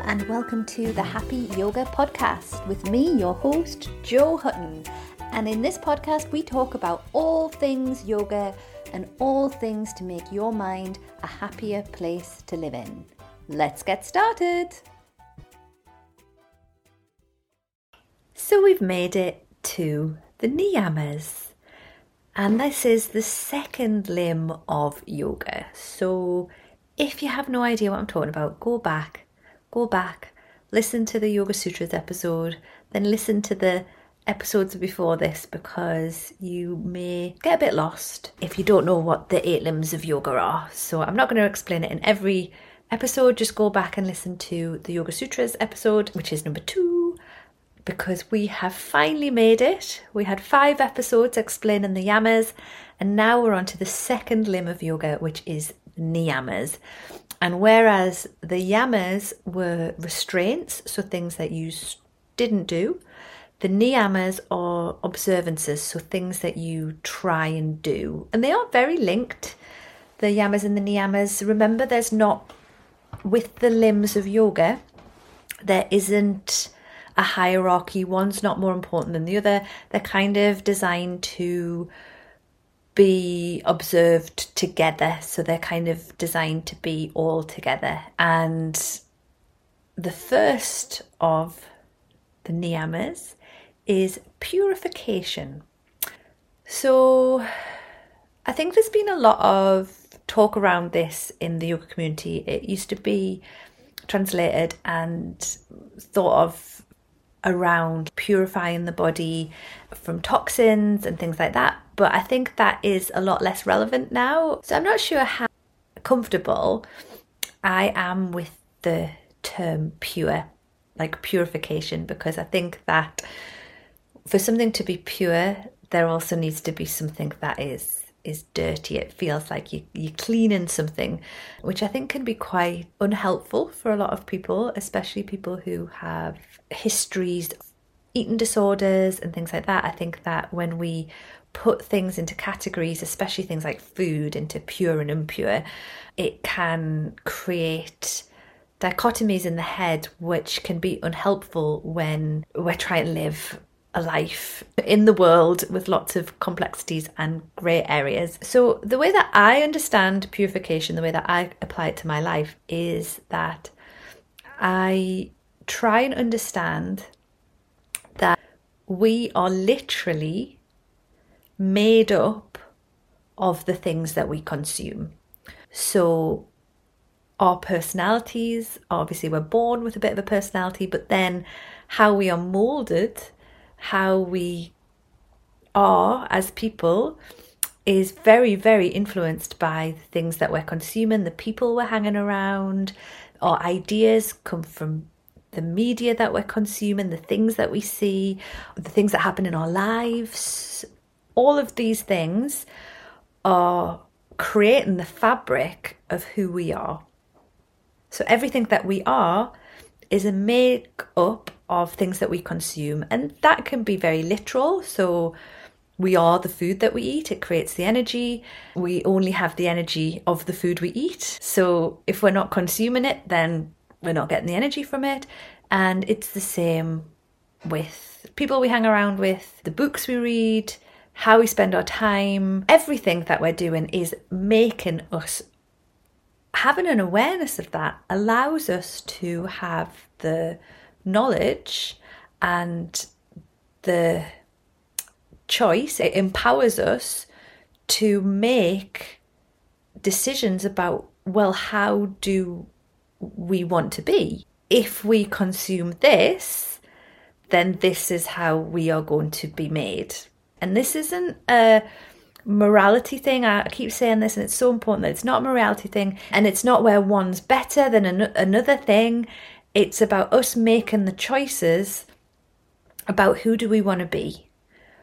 and welcome to the Happy Yoga Podcast with me, your host, Jo Hutton. And in this podcast, we talk about all things yoga and all things to make your mind a happier place to live in. Let's get started. So, we've made it to the niyamas, and this is the second limb of yoga. So, if you have no idea what I'm talking about, go back go back, listen to the Yoga Sutras episode, then listen to the episodes before this because you may get a bit lost if you don't know what the eight limbs of yoga are. So I'm not going to explain it in every episode, just go back and listen to the Yoga Sutras episode, which is number two, because we have finally made it. We had five episodes explaining the yamas, and now we're on to the second limb of yoga, which is niyamas. And whereas the yamas were restraints, so things that you didn't do, the niyamas are observances, so things that you try and do. And they are very linked, the yamas and the niyamas. Remember, there's not, with the limbs of yoga, there isn't a hierarchy. One's not more important than the other. They're kind of designed to be observed together. So they're kind of designed to be all together. And the first of the niyamas is purification. So I think there's been a lot of talk around this in the yoga community. It used to be translated and thought of around purifying the body from toxins and things like that. But I think that is a lot less relevant now. So I'm not sure how comfortable I am with the term pure, like purification, because I think that for something to be pure, there also needs to be something that is is dirty. It feels like you, you're cleaning something, which I think can be quite unhelpful for a lot of people, especially people who have histories, eating disorders, and things like that. I think that when we put things into categories, especially things like food, into pure and impure, it can create dichotomies in the head which can be unhelpful when we're trying to live a life in the world with lots of complexities and grey areas. So, the way that I understand purification, the way that I apply it to my life, is that I try and understand that we are literally made up of the things that we consume. So, our personalities, obviously, we're born with a bit of a personality, but then how we are molded how we are as people is very, very influenced by the things that we're consuming, the people we're hanging around. Our ideas come from the media that we're consuming, the things that we see, the things that happen in our lives. All of these things are creating the fabric of who we are. So everything that we are is a make up of things that we consume, and that can be very literal. So, we are the food that we eat, it creates the energy. We only have the energy of the food we eat. So, if we're not consuming it, then we're not getting the energy from it. And it's the same with people we hang around with, the books we read, how we spend our time. Everything that we're doing is making us having an awareness of that allows us to have the knowledge and the choice, it empowers us to make decisions about, well, how do we want to be? If we consume this, then this is how we are going to be made. And this isn't a morality thing. I keep saying this, and it's so important that it's not a morality thing, and it's not where one's better than an- another thing. It's about us making the choices about who do we want to be.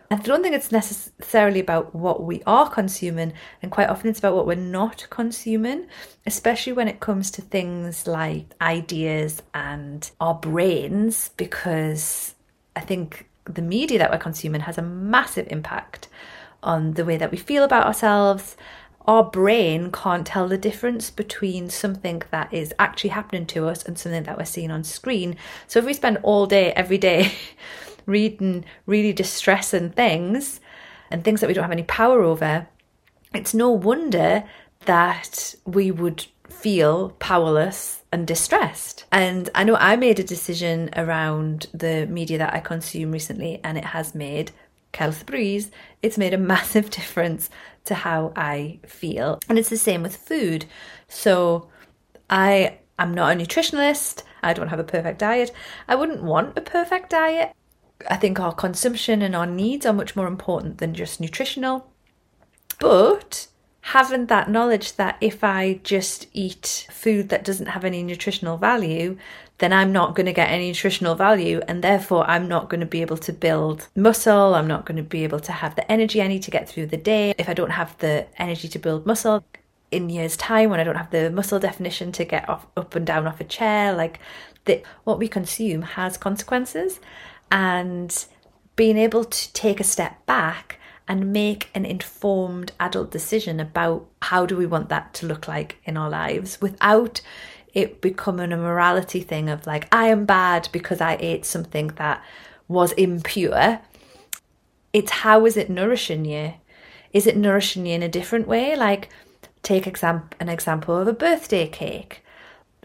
I don't think it's necessarily about what we are consuming, and quite often it's about what we're not consuming, especially when it comes to things like ideas and our brains, because I think the media that we're consuming has a massive impact on the way that we feel about ourselves, our brain can't tell the difference between something that is actually happening to us and something that we're seeing on screen. So if we spend all day, every day, reading really distressing things and things that we don't have any power over, it's no wonder that we would feel powerless and distressed. And I know I made a decision around the media that I consume recently, and it has made Health Breeze, it's made a massive difference to how I feel. And it's the same with food. So I am not a nutritionalist. I don't have a perfect diet. I wouldn't want a perfect diet. I think our consumption and our needs are much more important than just nutritional. But having that knowledge that if I just eat food that doesn't have any nutritional value, then I'm not going to get any nutritional value, and therefore I'm not going to be able to build muscle. I'm not going to be able to have the energy I need to get through the day. If I don't have the energy to build muscle in years' time, when I don't have the muscle definition to get off, up and down off a chair, like what we consume has consequences, and being able to take a step back and make an informed adult decision about how do we want that to look like in our lives without it becoming a morality thing of like I am bad because I ate something that was impure. It's how is it nourishing you? Is it nourishing you in a different way? Like take exam- an example of a birthday cake.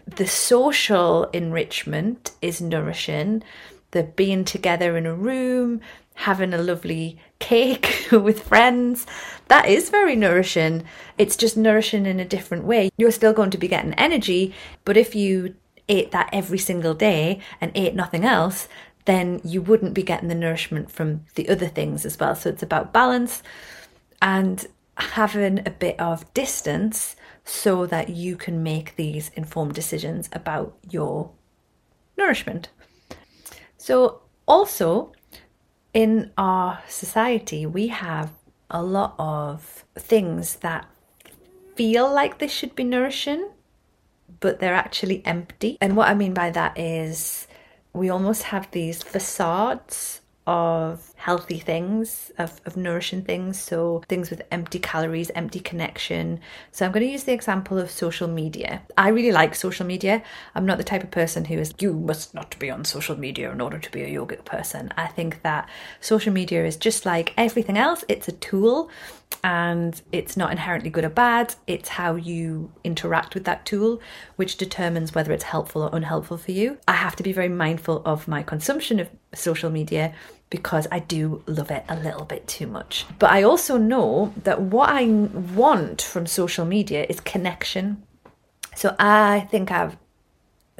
The social enrichment is nourishing. The being together in a room, having a lovely cake with friends. That is very nourishing. It's just nourishing in a different way. You're still going to be getting energy, but if you ate that every single day and ate nothing else, then you wouldn't be getting the nourishment from the other things as well. So it's about balance and having a bit of distance so that you can make these informed decisions about your nourishment. So, also, in our society, we have a lot of things that feel like they should be nourishing, but they're actually empty. And what I mean by that is we almost have these facades of healthy things, of, of nourishing things. So things with empty calories, empty connection. So I'm going to use the example of social media. I really like social media. I'm not the type of person who is, you must not be on social media in order to be a yogic person. I think that social media is just like everything else, it's a tool and it's not inherently good or bad. It's how you interact with that tool, which determines whether it's helpful or unhelpful for you. I have to be very mindful of my consumption of social media because I do love it a little bit too much. But I also know that what I want from social media is connection. So I think I've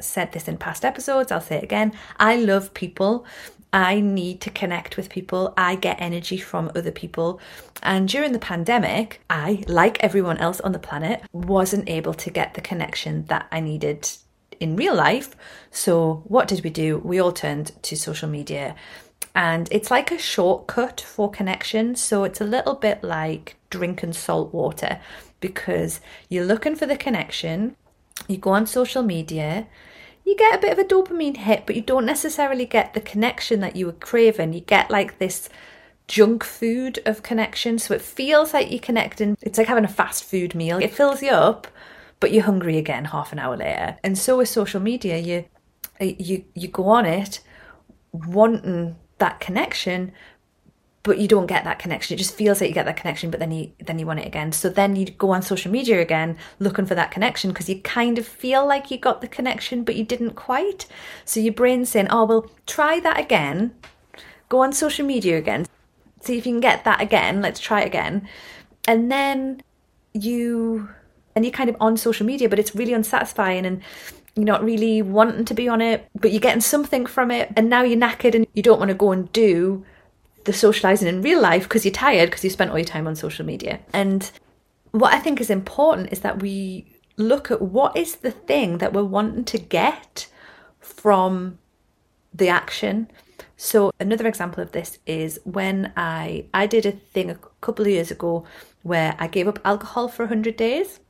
said this in past episodes, I'll say it again. I love people. I need to connect with people. I get energy from other people. And during the pandemic, I, like everyone else on the planet, wasn't able to get the connection that I needed in real life. So, what did we do? We all turned to social media. And it's like a shortcut for connection. So, it's a little bit like drinking salt water because you're looking for the connection. You go on social media, you get a bit of a dopamine hit, but you don't necessarily get the connection that you were craving. You get like this junk food of connection. So it feels like you're connecting. It's like having a fast food meal. It fills you up, but you're hungry again half an hour later. And so with social media, you you you go on it wanting that connection, but you don't get that connection. It just feels like you get that connection, but then you then you want it again. So then you go on social media again looking for that connection because you kind of feel like you got the connection, but you didn't quite. So your brain's saying, "Oh, well, try that again. Go on social media again. See if you can get that again. Let's try it again." And then you and you're kind of on social media, but it's really unsatisfying and you're not really wanting to be on it, but you're getting something from it, and now you're knackered and you don't want to go and do the socializing in real life because you're tired because you spent all your time on social media. And what I think is important is that we look at what is the thing that we're wanting to get from the action. So another example of this is when I I did a thing a couple of years ago where I gave up alcohol for 100 days.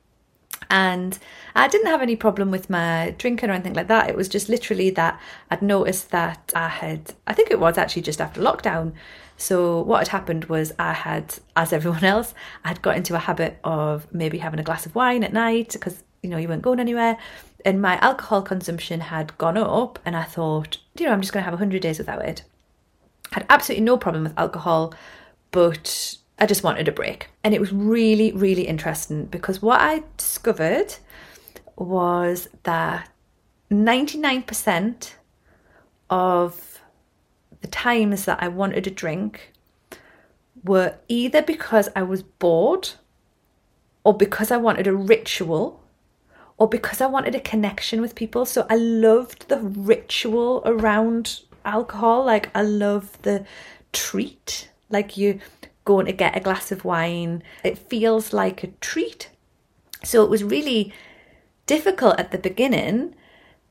And I didn't have any problem with my drinking or anything like that. It was just literally that I'd noticed that I had, I think it was actually just after lockdown, So what had happened was I had, as everyone else, I had got into a habit of maybe having a glass of wine at night because you know you weren't going anywhere, and my alcohol consumption had gone up, and I thought, you know, I'm just going to have hundred days without it. I had absolutely no problem with alcohol, but I just wanted a break, and it was really, really interesting because what I discovered was that ninety nine percent of the times that I wanted a drink were either because I was bored or because I wanted a ritual or because I wanted a connection with people. So I loved the ritual around alcohol. Like I love the treat. Like you going to get a glass of wine. It feels like a treat. So it was really difficult at the beginning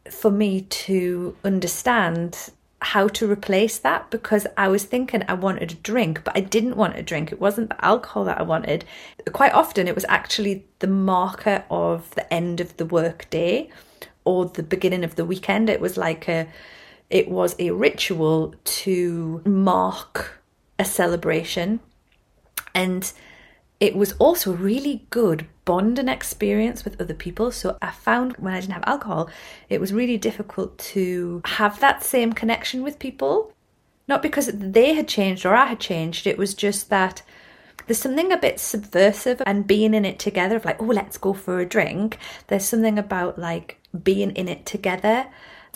for me to understand how to replace that because I was thinking I wanted a drink, but I didn't want a drink. It wasn't the alcohol that I wanted. Quite often, it was actually the marker of the end of the work day or the beginning of the weekend. It was like a, it was a ritual to mark a celebration. And it was also a really good bonding experience with other people. So I found when I didn't have alcohol, it was really difficult to have that same connection with people. Not because they had changed or I had changed, it was just that there's something a bit subversive and being in it together of like, oh, let's go for a drink. There's something about like being in it together.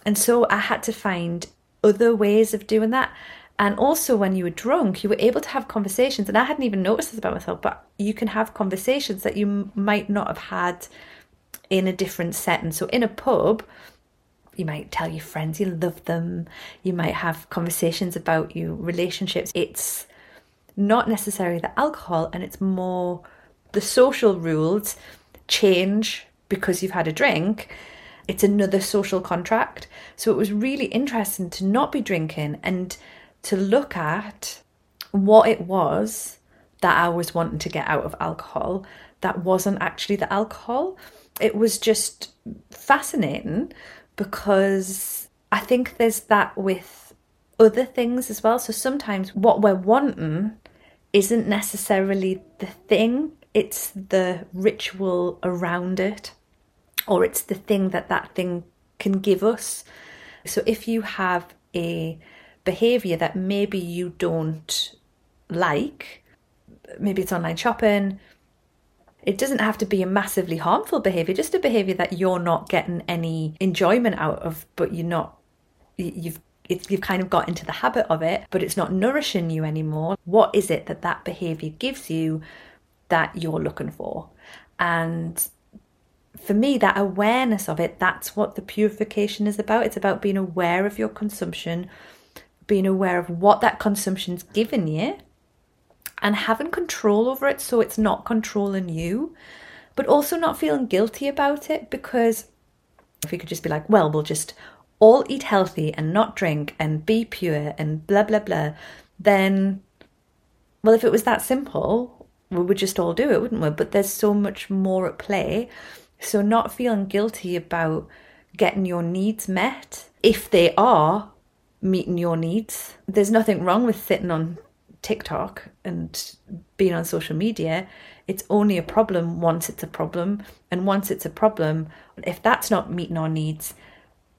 And so I had to find other ways of doing that. And also, when you were drunk, you were able to have conversations. And I hadn't even noticed this about myself, but you can have conversations that you might not have had in a different setting. So, in a pub, you might tell your friends you love them. You might have conversations about your relationships. It's not necessarily the alcohol, and it's more the social rules change because you've had a drink. It's another social contract. So it was really interesting to not be drinking and to look at what it was that I was wanting to get out of alcohol that wasn't actually the alcohol. It was just fascinating because I think there's that with other things as well. So sometimes what we're wanting isn't necessarily the thing, it's the ritual around it, or it's the thing that that thing can give us. So if you have a behavior that maybe you don't like, maybe it's online shopping. It doesn't have to be a massively harmful behavior, just a behavior that you're not getting any enjoyment out of, but you're not, you've you've kind of got into the habit of it, but it's not nourishing you anymore. What is it that that behavior gives you that you're looking for? And for me, that awareness of it, that's what the purification is about. It's about being aware of your consumption, being aware of what that consumption's given you and having control over it so it's not controlling you, but also not feeling guilty about it because if we could just be like, well, we'll just all eat healthy and not drink and be pure and blah, blah, blah, then, well, if it was that simple, we would just all do it, wouldn't we? But there's so much more at play. So, not feeling guilty about getting your needs met, if they are meeting your needs. There's nothing wrong with sitting on TikTok and being on social media. It's only a problem once it's a problem. And once it's a problem, if that's not meeting our needs,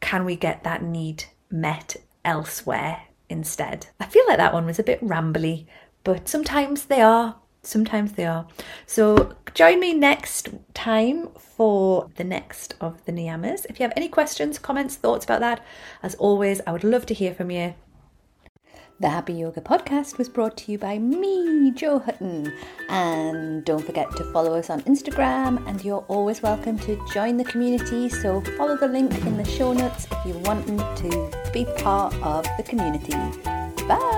can we get that need met elsewhere instead? I feel like that one was a bit rambly, but sometimes they are. Sometimes they are. So join me next time for the next of the Niyamas. If you have any questions, comments, thoughts about that, as always, I would love to hear from you. The Happy Yoga podcast was brought to you by me, Jo Hutton. And don't forget to follow us on Instagram, and you're always welcome to join the community. So follow the link in the show notes if you want to be part of the community. Bye!